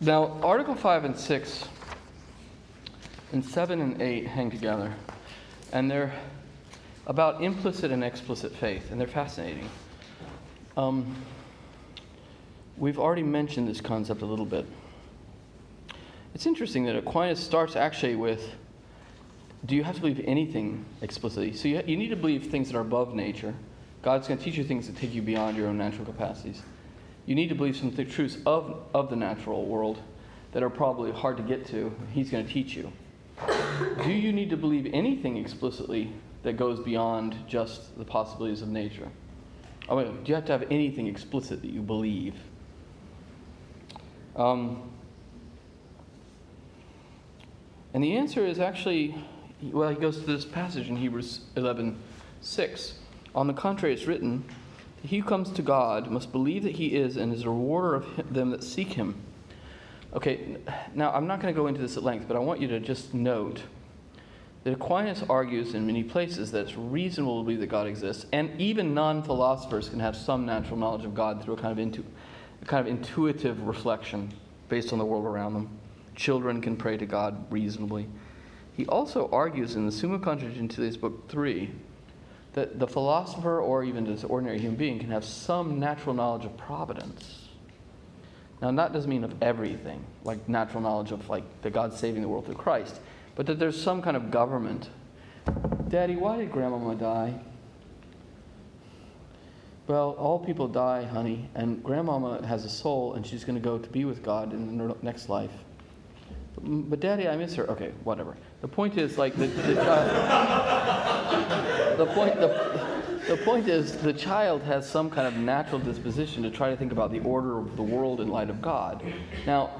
Now, Article 5 and 6 and 7 and 8 hang together, and they're about implicit and explicit faith, and they're fascinating. Um, we've already mentioned this concept a little bit. It's interesting that Aquinas starts actually with do you have to believe anything explicitly? So you, you need to believe things that are above nature. God's going to teach you things that take you beyond your own natural capacities. You need to believe some th- truths of, of the natural world that are probably hard to get to. He's going to teach you. Do you need to believe anything explicitly that goes beyond just the possibilities of nature? Oh, wait, do you have to have anything explicit that you believe? Um, and the answer is actually well, he goes to this passage in Hebrews 11 6. On the contrary, it's written, He who comes to God must believe that He is and is a rewarder of them that seek Him. Okay, now I'm not going to go into this at length, but I want you to just note that Aquinas argues in many places that it's reasonable to believe that God exists, and even non philosophers can have some natural knowledge of God through a kind of, intu- a kind of intuitive reflection based on the world around them. Children can pray to God reasonably. He also argues in the Summa Contra Gentiles, Book 3, that the philosopher or even this ordinary human being can have some natural knowledge of providence. Now, that doesn't mean of everything, like natural knowledge of like that God's saving the world through Christ, but that there's some kind of government. Daddy, why did Grandmama die? Well, all people die, honey, and Grandmama has a soul, and she's going to go to be with God in the next life. But Daddy, I miss her. Okay, whatever. The point is, like, the, the child. the point, the, the point is, the child has some kind of natural disposition to try to think about the order of the world in light of God. Now,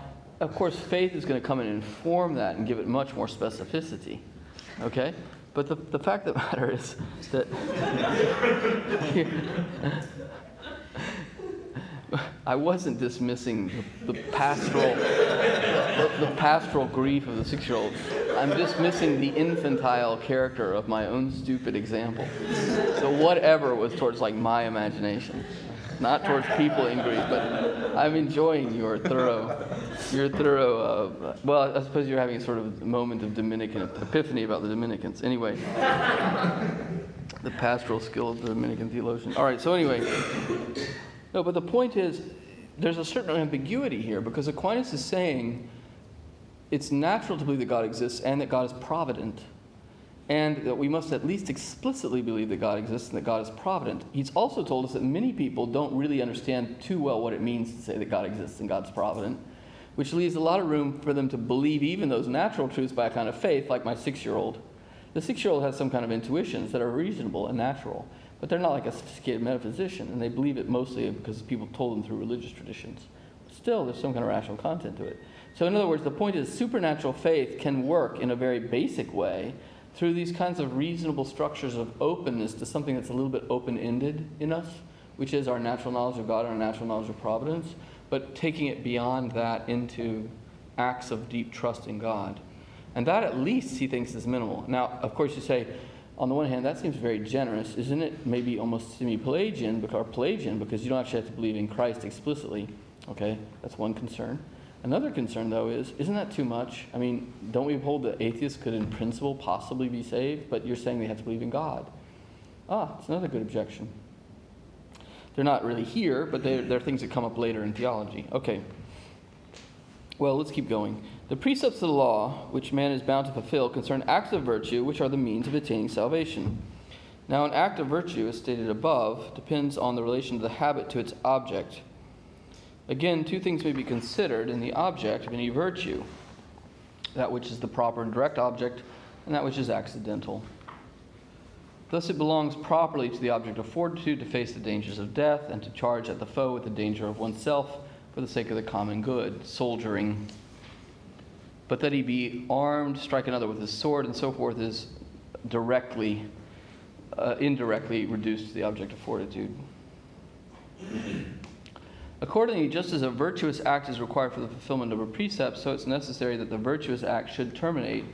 of course, faith is going to come and inform that and give it much more specificity. Okay? But the, the fact of the matter is that. I wasn't dismissing the, the pastoral, the, pastoral grief of the six-year-old. I'm dismissing the infantile character of my own stupid example. So whatever was towards like my imagination, not towards people in grief. But I'm enjoying your thorough, your thorough. Uh, well, I suppose you're having a sort of moment of Dominican epiphany about the Dominicans. Anyway, the pastoral skill of the Dominican theologian. All right. So anyway. No, but the point is, there's a certain ambiguity here because Aquinas is saying it's natural to believe that God exists and that God is provident, and that we must at least explicitly believe that God exists and that God is provident. He's also told us that many people don't really understand too well what it means to say that God exists and God's provident, which leaves a lot of room for them to believe even those natural truths by a kind of faith, like my six year old. The six year old has some kind of intuitions that are reasonable and natural. But they're not like a sophisticated metaphysician, and they believe it mostly because people told them through religious traditions. Still, there's some kind of rational content to it. So, in other words, the point is supernatural faith can work in a very basic way through these kinds of reasonable structures of openness to something that's a little bit open ended in us, which is our natural knowledge of God and our natural knowledge of providence, but taking it beyond that into acts of deep trust in God. And that at least he thinks is minimal. Now, of course, you say, on the one hand, that seems very generous, isn't it? Maybe almost semi-Pelagian, or Pelagian, because you don't actually have to believe in Christ explicitly. Okay, that's one concern. Another concern, though, is isn't that too much? I mean, don't we hold that atheists could, in principle, possibly be saved, but you're saying they have to believe in God? Ah, it's another good objection. They're not really here, but they're, they're things that come up later in theology. Okay. Well, let's keep going. The precepts of the law, which man is bound to fulfill, concern acts of virtue, which are the means of attaining salvation. Now, an act of virtue, as stated above, depends on the relation of the habit to its object. Again, two things may be considered in the object of any virtue that which is the proper and direct object, and that which is accidental. Thus, it belongs properly to the object of fortitude to face the dangers of death and to charge at the foe with the danger of oneself for the sake of the common good, soldiering. But that he be armed, strike another with his sword, and so forth is directly, uh, indirectly reduced to the object of fortitude. Accordingly, just as a virtuous act is required for the fulfillment of a precept, so it's necessary that the virtuous act should terminate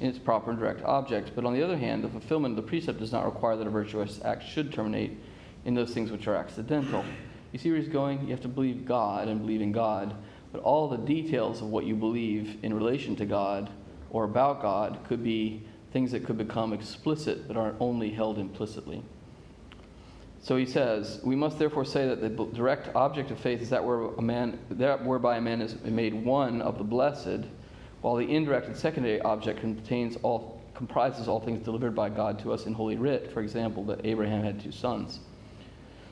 in its proper and direct object. But on the other hand, the fulfillment of the precept does not require that a virtuous act should terminate in those things which are accidental. You see where he's going? You have to believe God and believe in God. but all the details of what you believe in relation to God or about God could be things that could become explicit but aren't only held implicitly. So he says, we must therefore say that the direct object of faith is that where a man, that whereby a man is made one of the blessed, while the indirect and secondary object contains all, comprises all things delivered by God to us in Holy Writ. For example, that Abraham had two sons.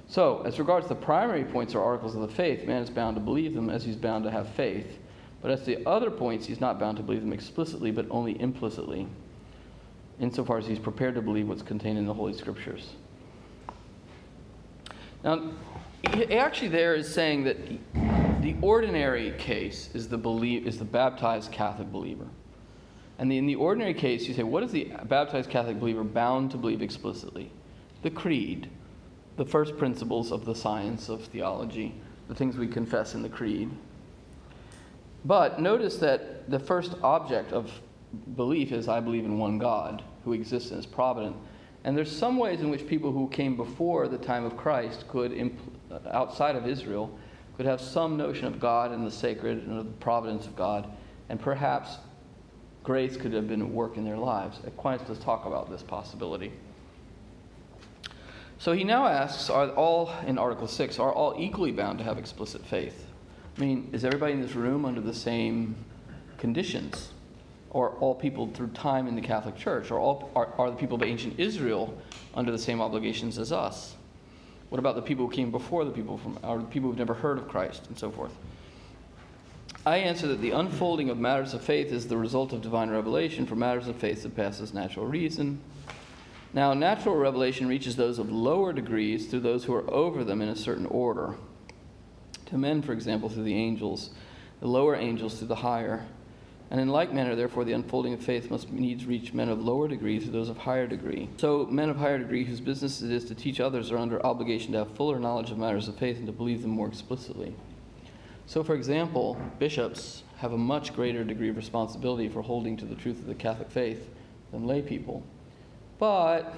So, as regards the primary points or articles of the faith, man is bound to believe them as he's bound to have faith. But as to the other points, he's not bound to believe them explicitly, but only implicitly, insofar as he's prepared to believe what's contained in the Holy Scriptures. Now, he actually, there is saying that the ordinary case is the, belie- is the baptized Catholic believer. And the, in the ordinary case, you say, what is the baptized Catholic believer bound to believe explicitly? The creed, the first principles of the science of theology, the things we confess in the creed. But notice that the first object of belief is I believe in one God who exists and is provident. And there's some ways in which people who came before the time of Christ could, outside of Israel, could have some notion of God and the sacred and of the providence of God, and perhaps grace could have been at work in their lives. Aquinas does talk about this possibility. So he now asks, are all, in Article 6, are all equally bound to have explicit faith? I mean, is everybody in this room under the same conditions? Or all people through time in the Catholic Church? Or all, are, are the people of ancient Israel under the same obligations as us? What about the people who came before the people from, or the people who've never heard of Christ, and so forth? I answer that the unfolding of matters of faith is the result of divine revelation, for matters of faith surpasses natural reason. Now, natural revelation reaches those of lower degrees through those who are over them in a certain order. To men, for example, through the angels, the lower angels through the higher. And in like manner, therefore, the unfolding of faith must needs reach men of lower degree to those of higher degree. So, men of higher degree, whose business it is to teach others, are under obligation to have fuller knowledge of matters of faith and to believe them more explicitly. So, for example, bishops have a much greater degree of responsibility for holding to the truth of the Catholic faith than lay people. But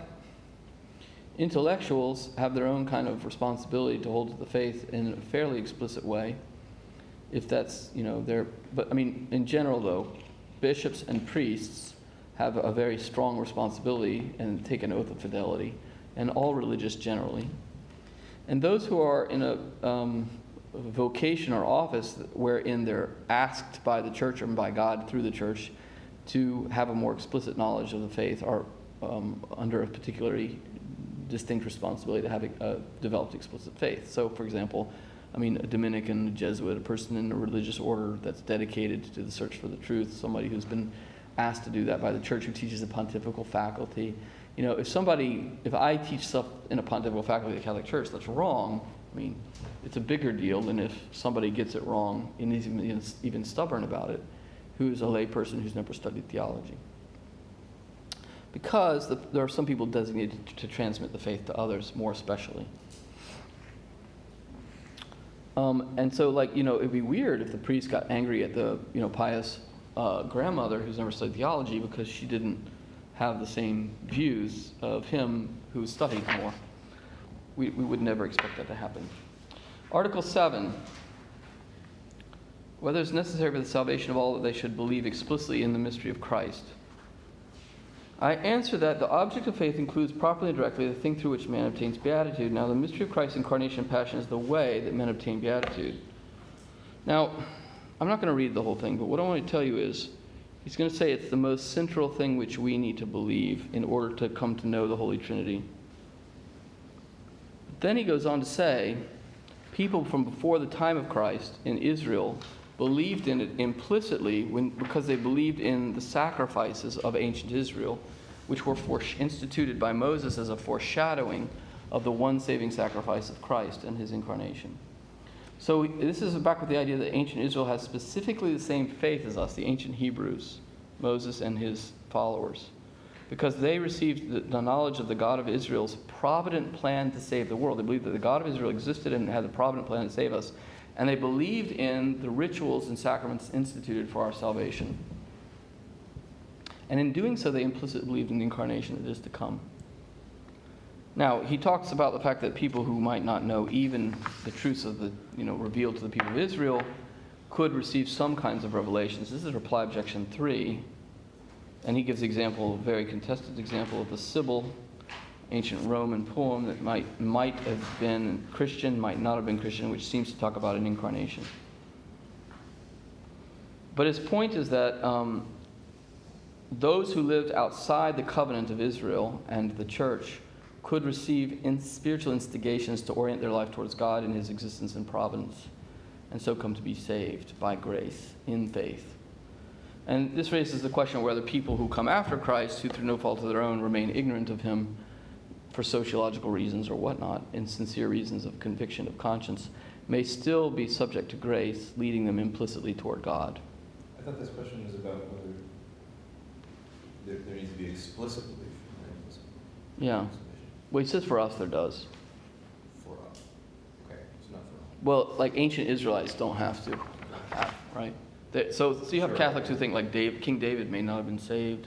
intellectuals have their own kind of responsibility to hold to the faith in a fairly explicit way if that's, you know, their, but I mean, in general though, bishops and priests have a very strong responsibility and take an oath of fidelity, and all religious generally. And those who are in a um, vocation or office wherein they're asked by the church or by God through the church to have a more explicit knowledge of the faith are um, under a particularly distinct responsibility to have a, a developed explicit faith. So, for example, I mean, a Dominican, a Jesuit, a person in a religious order that's dedicated to the search for the truth, somebody who's been asked to do that by the church who teaches a pontifical faculty. You know, if somebody, if I teach stuff in a pontifical faculty of the Catholic Church that's wrong, I mean, it's a bigger deal than if somebody gets it wrong and is even, stubborn about it, who's a layperson who's never studied theology. Because the, there are some people designated to transmit the faith to others, more especially. Um, and so, like, you know, it'd be weird if the priest got angry at the, you know, pious uh, grandmother who's never studied theology because she didn't have the same views of him who studied more. We, we would never expect that to happen. Article 7 Whether it's necessary for the salvation of all that they should believe explicitly in the mystery of Christ. I answer that the object of faith includes properly and directly the thing through which man obtains beatitude. Now, the mystery of Christ's incarnation and passion is the way that men obtain beatitude. Now, I'm not going to read the whole thing, but what I want to tell you is he's going to say it's the most central thing which we need to believe in order to come to know the Holy Trinity. Then he goes on to say people from before the time of Christ in Israel believed in it implicitly when, because they believed in the sacrifices of ancient Israel, which were instituted by Moses as a foreshadowing of the one saving sacrifice of Christ and his incarnation. So, this is back with the idea that ancient Israel has specifically the same faith as us, the ancient Hebrews, Moses and his followers, because they received the, the knowledge of the God of Israel's provident plan to save the world. They believed that the God of Israel existed and had the provident plan to save us and they believed in the rituals and sacraments instituted for our salvation. And in doing so, they implicitly believed in the incarnation that is to come. Now, he talks about the fact that people who might not know even the truths of the, you know, revealed to the people of Israel could receive some kinds of revelations. This is reply objection 3. And he gives example, a very contested example of the Sibyl, ancient Roman poem that might, might have been Christian, might not have been Christian, which seems to talk about an incarnation. But his point is that um, those who lived outside the covenant of Israel and the church could receive in spiritual instigations to orient their life towards God and his existence and providence, and so come to be saved by grace in faith. And this raises the question of whether people who come after Christ, who through no fault of their own remain ignorant of him for sociological reasons or whatnot, insincere reasons of conviction of conscience, may still be subject to grace, leading them implicitly toward God. I thought this question was about whether there, there needs to be explicit belief. Yeah. Well, he says for us there does. For us. Okay, it's not for all. Well, like ancient Israelites don't have to, right? They, so, so you have. Catholics who think like Dave, King David may not have been saved.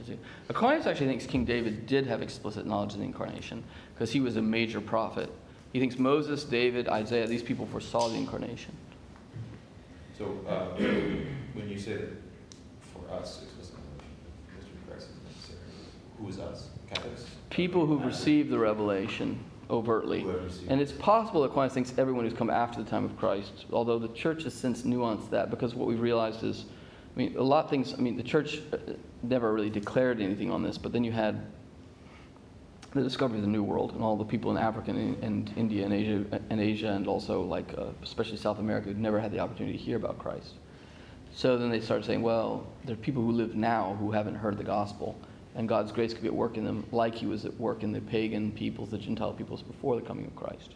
Aquinas actually thinks King David did have explicit knowledge of the incarnation because he was a major prophet. He thinks Moses, David, Isaiah, these people foresaw the incarnation. So, uh, when you say that for us, explicit knowledge of mystery of Christ is necessary, who is us? Catholics? People who received the revelation overtly. Who And it's possible that Aquinas thinks everyone who's come after the time of Christ, although the church has since nuanced that because what we've realized is, I mean, a lot of things, I mean, the church uh, never really declared anything on this, but then you had the discovery of the New World and all the people in Africa and, and India and Asia, and Asia and also like, uh, especially South America who'd never had the opportunity to hear about Christ. So then they started saying, well, there are people who live now who haven't heard the gospel, and God's grace could be at work in them, like He was at work in the pagan peoples, the Gentile peoples before the coming of Christ.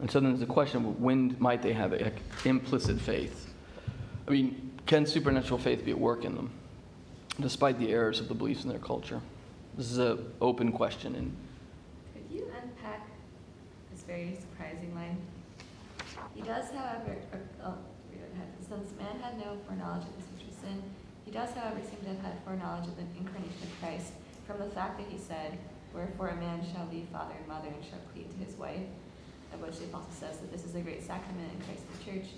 And so then there's a question of when might they have a, implicit faith? I mean, can supernatural faith be at work in them, despite the errors of the beliefs in their culture? This is an open question, and Could you unpack this very surprising line? He does, however, oh, read it ahead. Since man had no foreknowledge of this which was sin, he does, however, seem to have had foreknowledge of the incarnation of Christ from the fact that he said, Wherefore a man shall leave father and mother and shall cleave to his wife, of which the apostle says that this is a great sacrament in Christ the church,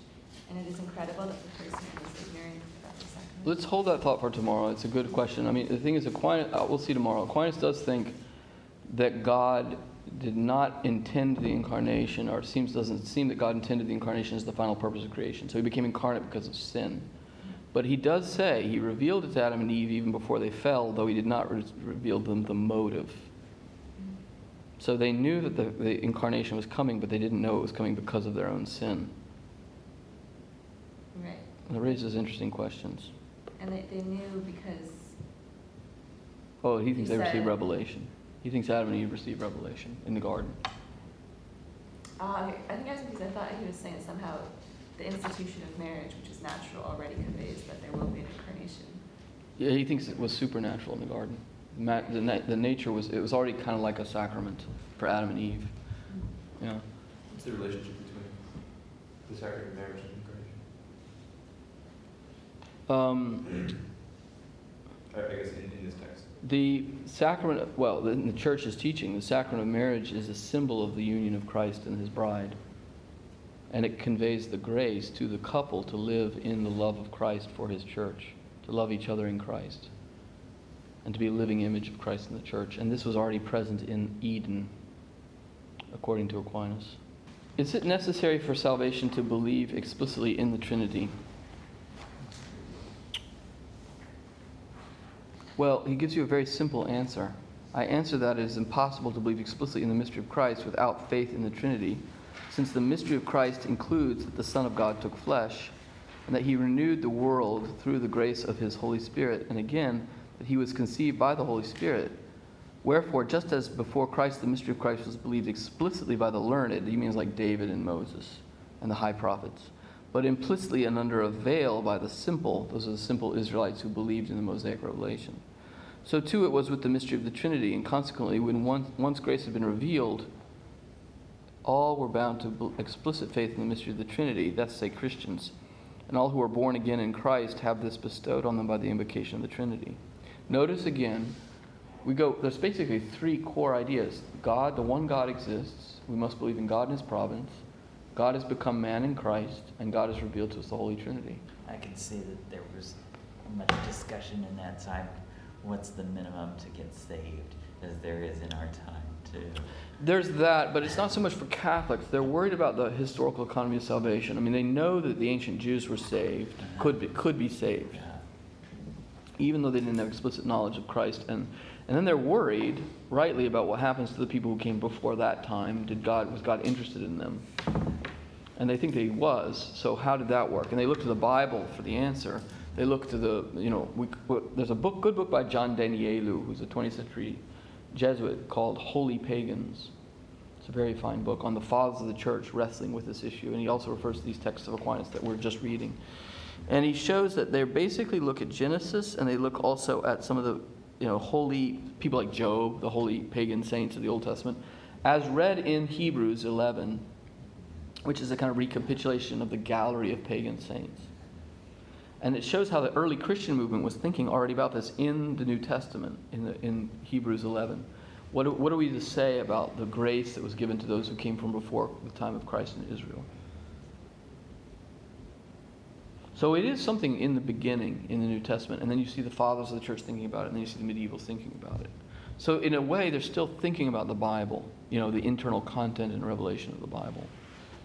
and it is incredible that the person is ignorant about the sacrament. let's hold that thought for tomorrow. It's a good question. I mean, the thing is, Aquinas, uh, we'll see tomorrow. Aquinas does think that God did not intend the incarnation, or it seems doesn't seem that God intended the incarnation as the final purpose of creation. So he became incarnate because of sin. But he does say he revealed it to Adam and Eve even before they fell, though he did not re- reveal them the motive. So they knew that the, the incarnation was coming, but they didn't know it was coming because of their own sin. Right. And it raises interesting questions. And they, they knew because Oh, he thinks He they received revelation. He thinks Adam and Eve received revelation in the garden. Uh, I think I was because I thought he was saying that somehow the institution of marriage, which is natural, already conveys that there will be an incarnation. Yeah, he thinks it was supernatural in the garden. Ma- the, na- the nature was, it was already kind of like a sacrament for Adam and Eve. Yeah. What's the relationship between the sacrament of marriage and incarnation? Um, I, I guess in, in this text. the sacrament, well, in the church's teaching, the sacrament of marriage is a symbol of the union of Christ and his bride. And it conveys the grace to the couple to live in the love of Christ for his church, to love each other in Christ, and to be a living image of Christ in the church. And this was already present in Eden, according to Aquinas. Is it necessary for salvation to believe explicitly in the Trinity? Well, he gives you a very simple answer. I answer that it is impossible to believe explicitly in the mystery of Christ without faith in the Trinity, since the mystery of Christ includes that the Son of God took flesh, and that he renewed the world through the grace of his Holy Spirit, and again, that he was conceived by the Holy Spirit. Wherefore, just as before Christ the mystery of Christ was believed explicitly by the learned, he means like David and Moses and the high prophets, but implicitly and under a veil by the simple, those are the simple Israelites who believed in the Mosaic revelation. So too it was with the mystery of the Trinity, and consequently, when once, once grace had been revealed, all were bound to explicit faith in the mystery of the Trinity, that's say Christians. And all who are born again in Christ have this bestowed on them by the invocation of the Trinity. Notice again, we go, there's basically three core ideas. God, the one God exists. We must believe in God and His providence. God has become man in Christ, and God has revealed to us the Holy Trinity. I can see that there was much discussion in that time. What's the minimum to get saved, as there is in our time. There's that, but it's not so much for Catholics. They're worried about the historical economy of salvation. I mean, they know that the ancient Jews were saved, could be, could be saved, even though they didn't have explicit knowledge of Christ. And, and then they're worried, rightly, about what happens to the people who came before that time. Did God, was God interested in them? And they think that he was. So how did that work? And they look to the Bible for the answer. They look to the, you know, we, there's a book, good book by John Daniélou, who's a 20th century Jesuit, called Holy Pagans. It's a very fine book on the fathers of the church wrestling with this issue. And he also refers to these texts of Aquinas that we're just reading. And he shows that they basically look at Genesis and they look also at some of the, you know, holy people like Job, the holy pagan saints of the Old Testament, as read in Hebrews 11, which is a kind of recapitulation of the gallery of pagan saints. And it shows how the early Christian movement was thinking already about this in the New Testament, in, the, in Hebrews 11. What, what are we to say about the grace that was given to those who came from before the time of Christ in Israel? So it is something in the beginning in the New Testament, and then you see the fathers of the church thinking about it, and then you see the medievals thinking about it. So in a way, they're still thinking about the Bible, you know, the internal content and revelation of the Bible.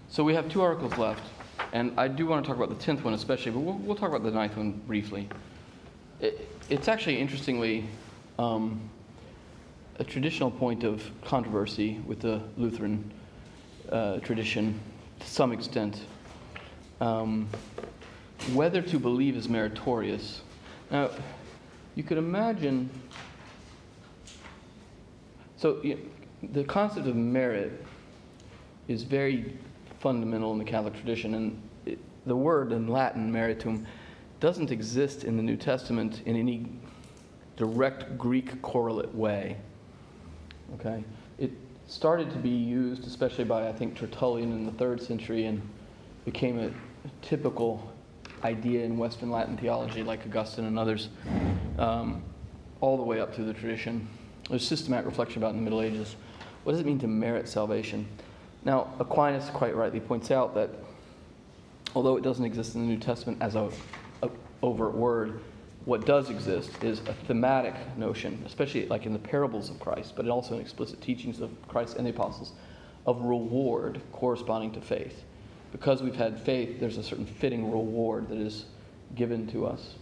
So we have two articles left, and I do want to talk about the tenth one especially, but we'll, we'll talk about the ninth one briefly. It, it's actually interestingly um, a traditional point of controversy with the Lutheran uh, tradition to some extent. Um, whether to believe is meritorious. Now, you could imagine. So, you the concept of merit is very fundamental in the Catholic tradition, and it, the word in Latin, meritum, doesn't exist in the New Testament in any direct Greek correlate way. Okay? It started to be used, especially by, I think, Tertullian in the third century, and became a typical idea in Western Latin theology, like Augustine and others, um, all the way up through the tradition. There's systematic reflection about in the Middle Ages. What does it mean to merit salvation? Now, Aquinas quite rightly points out that although it doesn't exist in the New Testament as a, a overt word, what does exist is a thematic notion, especially like in the parables of Christ, but also in explicit teachings of Christ and the apostles, of reward corresponding to faith. Because we've had faith, there's a certain fitting reward that is given to us.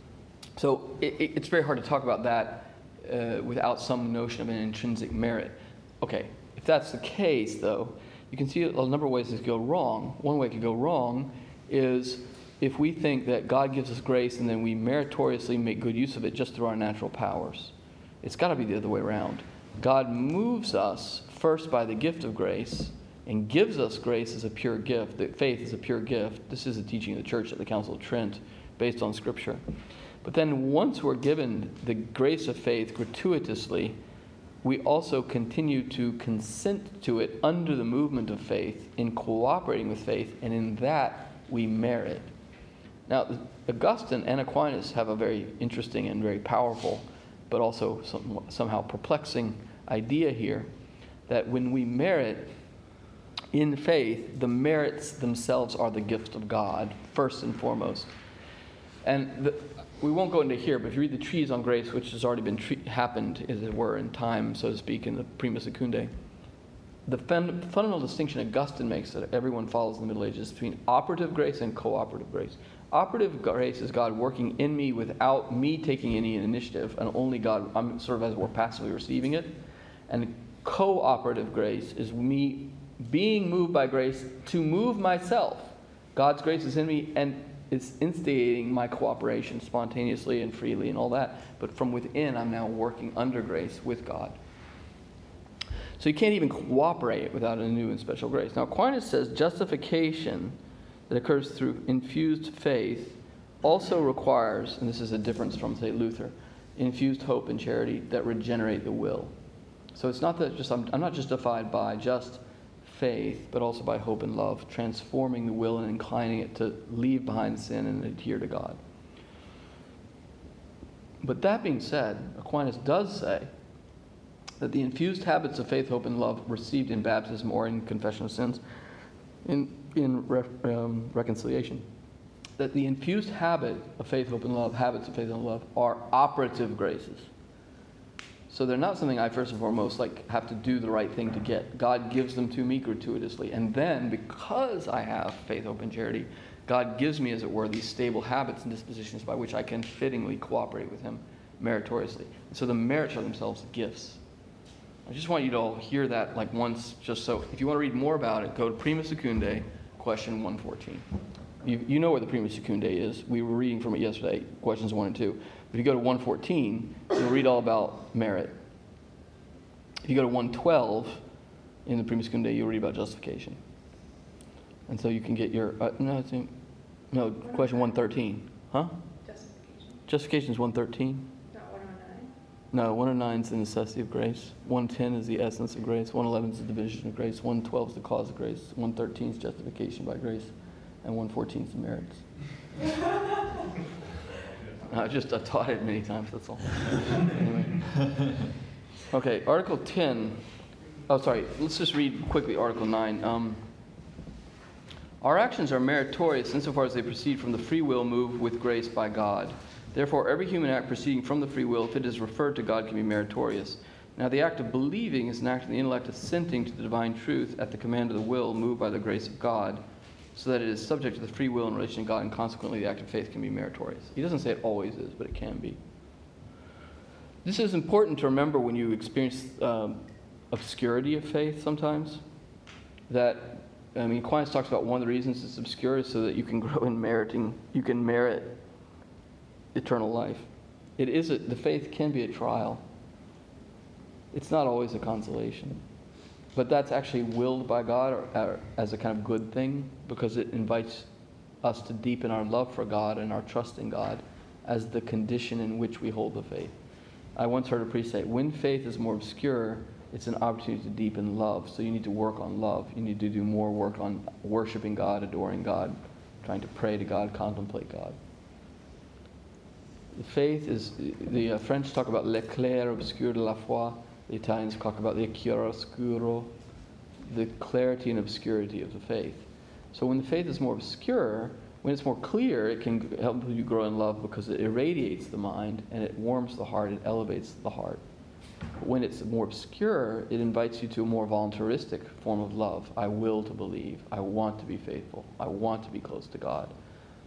So it, it, it's very hard to talk about that uh, without some notion of an intrinsic merit. Okay, if that's the case, though, you can see a number of ways this could go wrong. One way it could go wrong is if we think that God gives us grace and then we meritoriously make good use of it just through our natural powers. It's got to be the other way around. God moves us first by the gift of grace and gives us grace as a pure gift, that faith is a pure gift. This is the teaching of the church at the Council of Trent based on Scripture. But then once we're given the grace of faith gratuitously, we also continue to consent to it under the movement of faith, in cooperating with faith, and in that we merit. Now, Augustine and Aquinas have a very interesting and very powerful, but also some, somehow perplexing idea here that when we merit in faith, the merits themselves are the gift of God, first and foremost. And the, we won't go into here, but if you read the treatise on grace, which has already been tre- happened, as it were, in time, so to speak, in the Prima Secundae, the fun- fundamental distinction Augustine makes that everyone follows in the Middle Ages between operative grace and cooperative grace. Operative grace is God working in me without me taking any initiative, and only God, I'm sort of as we're passively receiving it. And cooperative grace is me being moved by grace to move myself. God's grace is in me, and it's instigating my cooperation spontaneously and freely and all that. But from within, I'm now working under grace with God. So you can't even cooperate without a new and special grace. Now, Aquinas says justification that occurs through infused faith also requires, and this is a difference from, say, Luther, infused hope and charity that regenerate the will. So it's not that just I'm, I'm not justified by just faith, but also by hope and love, transforming the will and inclining it to leave behind sin and adhere to God. But that being said, Aquinas does say that the infused habits of faith, hope, and love received in baptism or in confession of sins in in re- um, reconciliation that the infused habit of faith, hope, and love, habits of faith and love, are operative graces. So they're not something I first and foremost like have to do the right thing to get. God gives them to me gratuitously, and then because I have faith, hope, and charity, God gives me, as it were, these stable habits and dispositions by which I can fittingly cooperate with Him meritoriously. And so the merits are themselves gifts. I just want you to all hear that like once, just so if you want to read more about it, go to Prima Secundae, question 114. You, you know where the Prima Secundae is. We were reading from it yesterday, questions 1 and 2. If you go to 114, you'll read all about merit. If you go to 112 in the Prima Secundae, you'll read about justification. And so you can get your, uh, no, it's in, no, question 113. Huh? Justification, Justification is 113. not one oh nine. No, 109 is the necessity of grace. 110 is the essence of grace. 111 is the division of grace. 112 is the cause of grace. 113 is justification by grace. And 114 is the merits. I just I taught it many times, that's all. Anyway. Okay, Article 10. Oh, sorry, let's just read quickly Article 9. Um, our actions are meritorious insofar as they proceed from the free will moved with grace by God. Therefore, every human act proceeding from the free will, if it is referred to God, can be meritorious. Now, the act of believing is an act of the intellect assenting to the divine truth at the command of the will moved by the grace of God, so that it is subject to the free will in relation to God, and consequently, the act of faith can be meritorious. He doesn't say it always is, but it can be. This is important to remember when you experience um, obscurity of faith sometimes. That, I mean, Aquinas talks about one of the reasons it's obscure is so that you can grow in meriting, you can merit eternal life. It is a, the faith can be a trial. It's not always a consolation. But that's actually willed by God or, or as a kind of good thing because it invites us to deepen our love for God and our trust in God as the condition in which we hold the faith. I once heard a priest say, when faith is more obscure, it's an opportunity to deepen love. So you need to work on love. You need to do more work on worshiping God, adoring God, trying to pray to God, contemplate God. The faith is, the uh, French talk about le clair-obscur de la foi. The Italians talk about the chiaroscuro, the clarity and obscurity of the faith. So when the faith is more obscure, when it's more clear, it can help you grow in love because it irradiates the mind and it warms the heart, it elevates the heart. But when it's more obscure, it invites you to a more voluntaristic form of love. I will to believe. I want to be faithful. I want to be close to God.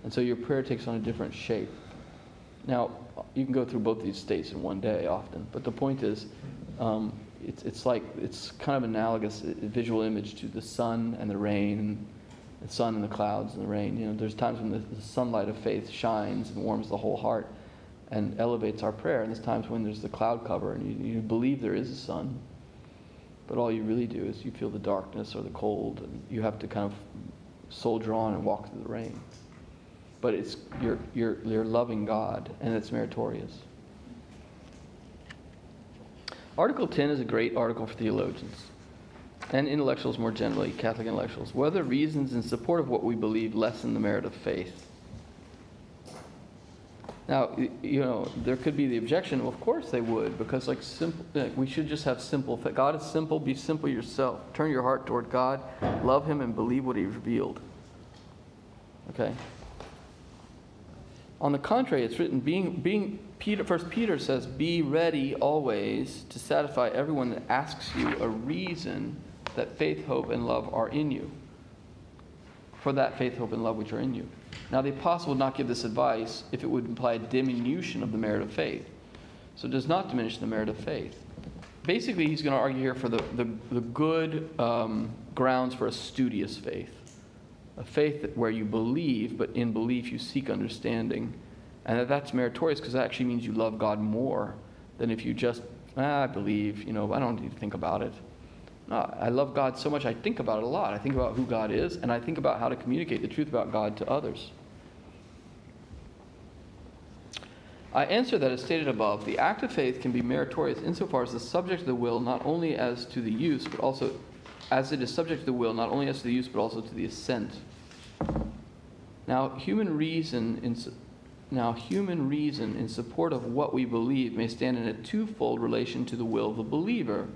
And so your prayer takes on a different shape. Now, you can go through both these states in one day often, but the point is, um, it's, it's like, it's kind of analogous, a visual image to the sun and the rain, the sun and the clouds and the rain. You know, there's times when the, the sunlight of faith shines and warms the whole heart and elevates our prayer, and there's times when there's the cloud cover and you, you believe there is a sun, but all you really do is you feel the darkness or the cold, and you have to kind of soldier on and walk through the rain but it's you're, you're, you're loving God, and it's meritorious. Article 10 is a great article for theologians and intellectuals more generally, Catholic intellectuals. Whether reasons in support of what we believe lessen the merit of faith. Now, you know, there could be the objection, well, of course they would, because like simple, we should just have simple faith. God is simple, be simple yourself. Turn your heart toward God, love Him, and believe what He revealed. Okay? On the contrary, it's written, being, being Peter, First Peter says, be ready always to satisfy everyone that asks you a reason that faith, hope, and love are in you. For that faith, hope, and love which are in you. Now, the apostle would not give this advice if it would imply a diminution of the merit of faith. So it does not diminish the merit of faith. Basically, he's going to argue here for the, the, the good um, grounds for a studious faith a faith that, where you believe, but in belief you seek understanding. And that that's meritorious because that actually means you love God more than if you just, ah, I believe, you know, I don't need to think about it. No, I love God so much, I think about it a lot. I think about who God is, and I think about how to communicate the truth about God to others. I answer that as stated above, the act of faith can be meritorious insofar as the subject of the will not only as to the use, but also as it is subject to the will, not only as to the use, but also to the assent. Now, human reason in now human reason in support of what we believe may stand in a twofold relation to the will of the believer.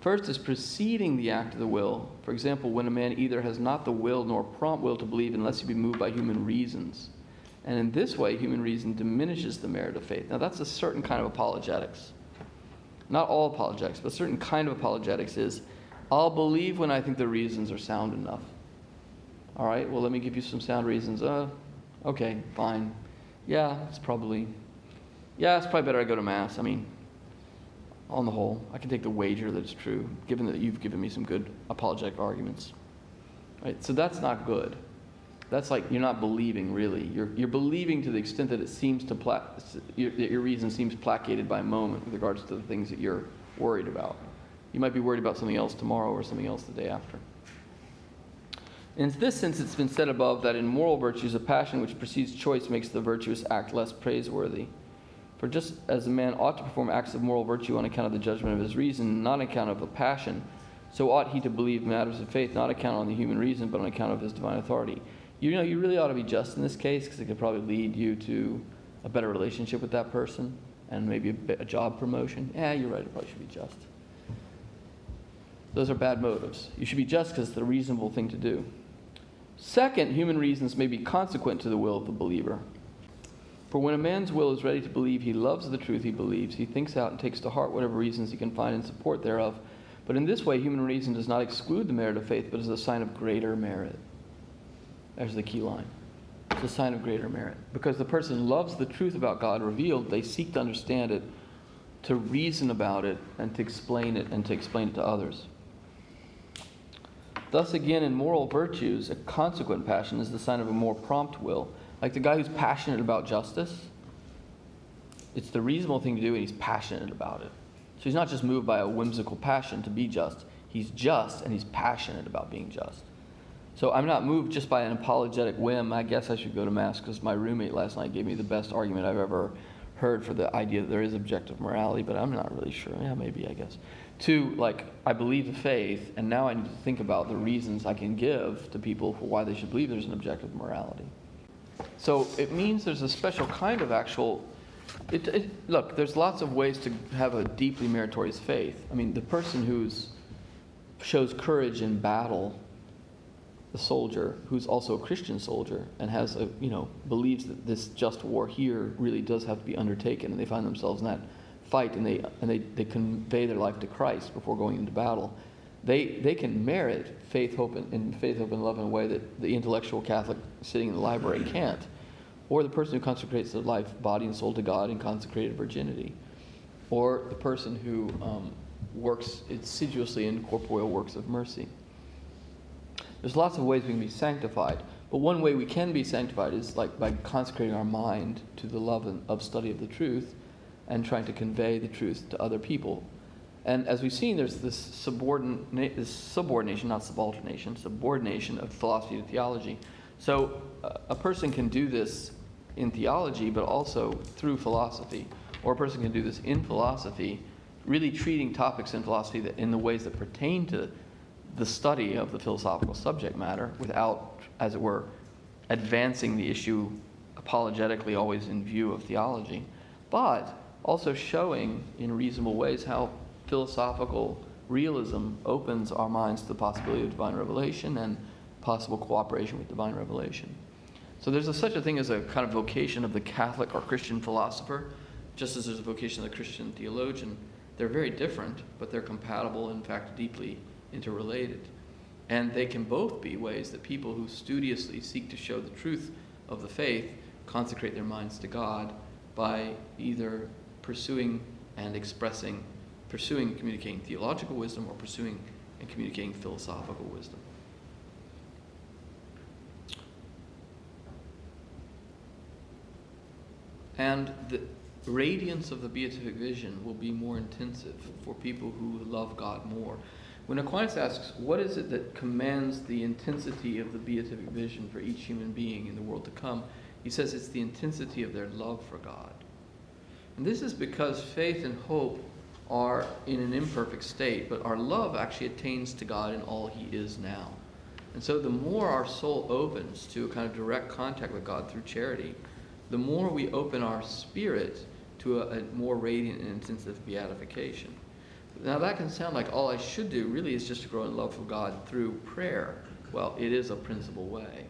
First is preceding the act of the will. For example, when a man either has not the will nor prompt will to believe unless he be moved by human reasons. And in this way, human reason diminishes the merit of faith. Now, that's a certain kind of apologetics. Not all apologetics, but certain kind of apologetics is I'll believe when I think the reasons are sound enough. All right, well, let me give you some sound reasons. Uh, okay, fine. Yeah, it's probably, yeah, it's probably better I go to Mass. I mean, on the whole, I can take the wager that it's true, given that you've given me some good apologetic arguments. Right? So that's not good. That's like you're not believing really. You're, you're believing to the extent that it seems to pla- your, that your reason seems placated by a moment with regards to the things that you're worried about. You might be worried about something else tomorrow or something else the day after. In this sense, it's been said above that in moral virtues, a passion which precedes choice makes the virtuous act less praiseworthy. For just as a man ought to perform acts of moral virtue on account of the judgment of his reason, not on account of a passion, so ought he to believe matters of faith, not account on the human reason, but on account of his divine authority. You know, you really ought to be just in this case because it could probably lead you to a better relationship with that person and maybe a, a job promotion. Yeah, you're right, it probably should be just. Those are bad motives. You should be just because it's the reasonable thing to do. Second, human reasons may be consequent to the will of the believer. For when a man's will is ready to believe he loves the truth he believes, he thinks out and takes to heart whatever reasons he can find in support thereof. But in this way, human reason does not exclude the merit of faith, but is a sign of greater merit. There's the key line. It's a sign of greater merit. Because the person loves the truth about God revealed, they seek to understand it, to reason about it, and to explain it, and to explain it to others. Thus, again, in moral virtues, a consequent passion is the sign of a more prompt will. Like the guy who's passionate about justice, it's the reasonable thing to do, and he's passionate about it. So he's not just moved by a whimsical passion to be just, he's just and he's passionate about being just. So I'm not moved just by an apologetic whim. I guess I should go to Mass because my roommate last night gave me the best argument I've ever heard for the idea that there is objective morality, but I'm not really sure. Yeah, maybe, I guess. Two, like, I believe the faith, and now I need to think about the reasons I can give to people for why they should believe there's an objective morality. So it means there's a special kind of actual. It, it, look, there's lots of ways to have a deeply meritorious faith. I mean, the person who shows courage in battle, the soldier who's also a Christian soldier and has a you know believes that this just war here really does have to be undertaken, and they find themselves in that fight, and they and they, they convey their life to Christ before going into battle. They, they can merit faith, hope, and, and faith, hope, and love in a way that the intellectual Catholic sitting in the library can't. Or the person who consecrates their life, body and soul to God in consecrated virginity. Or the person who um, works assiduously in corporeal works of mercy. There's lots of ways we can be sanctified, but one way we can be sanctified is like by consecrating our mind to the love and, of study of the truth and trying to convey the truth to other people and as we've seen, there's this, subordinate, this subordination, not subordination, subordination of philosophy to theology. So uh, a person can do this in theology, but also through philosophy. Or a person can do this in philosophy, really treating topics in philosophy that, in the ways that pertain to the study of the philosophical subject matter without, as it were, advancing the issue apologetically, always in view of theology, but also showing in reasonable ways how philosophical realism opens our minds to the possibility of divine revelation and possible cooperation with divine revelation. So there's a, such a thing as a kind of vocation of the Catholic or Christian philosopher, just as there's a vocation of the Christian theologian. They're very different, but they're compatible, in fact, deeply interrelated. And they can both be ways that people who studiously seek to show the truth of the faith consecrate their minds to God by either pursuing and expressing pursuing and communicating theological wisdom or pursuing and communicating philosophical wisdom. And the radiance of the beatific vision will be more intensive for people who love God more. When Aquinas asks, what is it that commands the intensity of the beatific vision for each human being in the world to come? He says it's the intensity of their love for God. And this is because faith and hope are in an imperfect state, but our love actually attains to God in all He is now. And so the more our soul opens to a kind of direct contact with God through charity, the more we open our spirit to a, a more radiant and intensive beatification. Now, that can sound like all I should do really is just to grow in love for God through prayer. Well, it is a principal way.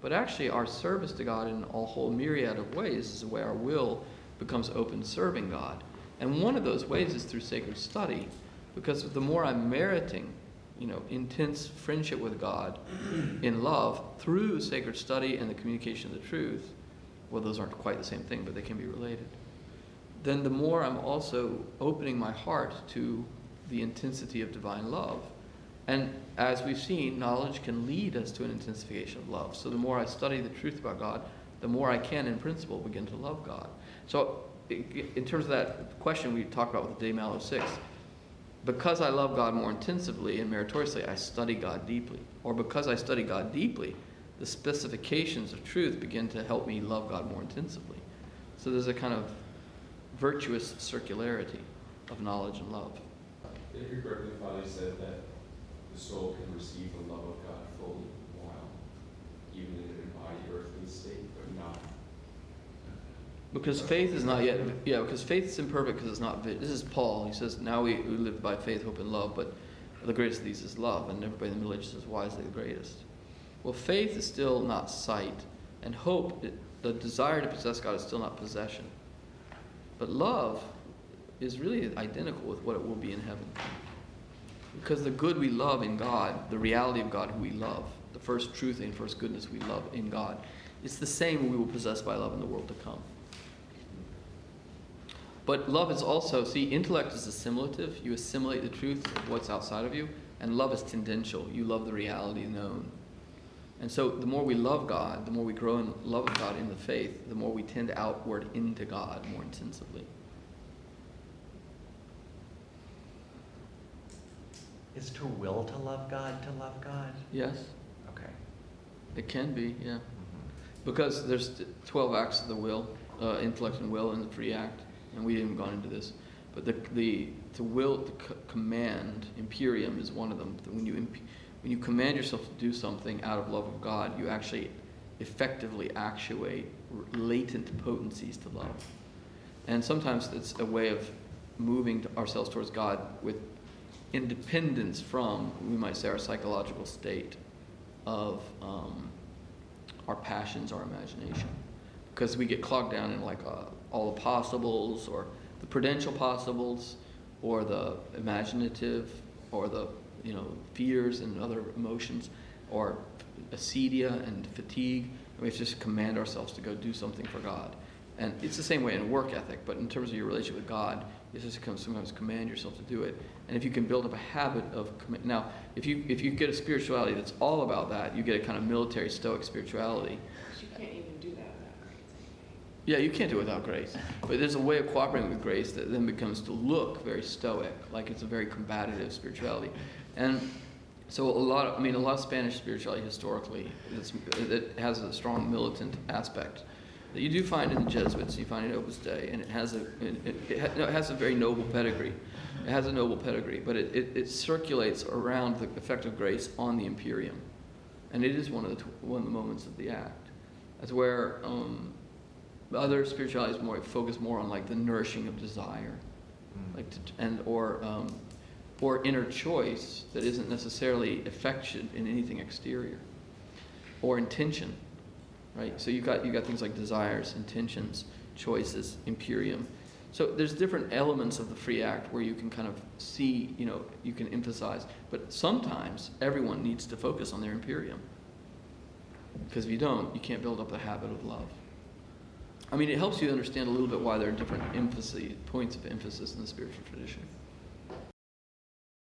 But actually, our service to God in a whole myriad of ways is the way our will becomes open serving God. And one of those ways is through sacred study, because the more I'm meriting, you know, intense friendship with God in love through sacred study and the communication of the truth, well, those aren't quite the same thing, but they can be related then the more I'm also opening my heart to the intensity of divine love. And as we've seen, knowledge can lead us to an intensification of love. So the more I study the truth about God, the more I can, in principle, begin to love God. So, in terms of that question we talked about with the De Malo 6, because I love God more intensively and meritoriously, I study God deeply. Or because I study God deeply, the specifications of truth begin to help me love God more intensively. So there's a kind of virtuous circularity of knowledge and love. Did hear correctly, Father, you said that the soul can receive the love of God fully while even in an embodied earthly state, but not. Because faith is not yet, yeah, because faith is imperfect because it's not, this is Paul. He says, now we, we live by faith, hope, and love, but the greatest of these is love, and everybody in the Middle Ages says, why is it the greatest? Well, faith is still not sight, and hope, the desire to possess God is still not possession. But love is really identical with what it will be in heaven. Because the good we love in God, the reality of God who we love, the first truth and first goodness we love in God, it's the same we will possess by love in the world to come. But love is also, see, intellect is assimilative. You assimilate the truth of what's outside of you, and love is tendential. You love the reality known. And so the more we love God, the more we grow in love of God in the faith, the more we tend outward into God more intensively. Is to will to love God to love God? Yes, Okay. it can be, yeah. Mhm. Because there's 12 acts of the will, uh, intellect and will in the free act, and we haven't gone into this. But the, the to will, to c- command, imperium is one of them. When you, imp- when you command yourself to do something out of love of God, you actually effectively actuate latent potencies to love. And sometimes it's a way of moving ourselves towards God with independence from, we might say, our psychological state of um, our passions, our imagination. Because we get clogged down in like uh, all the possibles, or the prudential possibles, or the imaginative, or the you know fears and other emotions, or acedia and fatigue. And we have to just command ourselves to go do something for God. And it's the same way in work ethic, but in terms of your relationship with God, you just sometimes command yourself to do it. And if you can build up a habit of now, if you if you get a spirituality that's all about that, you get a kind of military stoic spirituality. You can't even do that without grace. Yeah, you can't do it without grace. But there's a way of cooperating with grace that then becomes to look very stoic, like it's a very combative spirituality. And so a lot of, I mean, a lot of Spanish spirituality historically, it has a strong militant aspect that you do find in the Jesuits, you find in Opus Dei, and it has a, it, it, it ha- no, it has a very noble pedigree. It has a noble pedigree, but it, it, it circulates around the effect of grace on the Imperium. And it is one of the, one of the moments of the act. That's where um, other spiritualities more focus more on like the nourishing of desire, Mm. like to, and or um, or inner choice that isn't necessarily affection in anything exterior, or intention, right? So you've got you've got things like desires, intentions, choices, imperium. So there's different elements of the free act where you can kind of see, you know, you can emphasize. But sometimes everyone needs to focus on their imperium. Because if you don't, you can't build up the habit of love. I mean, it helps you understand a little bit why there are different emphasis, points of emphasis in the spiritual tradition.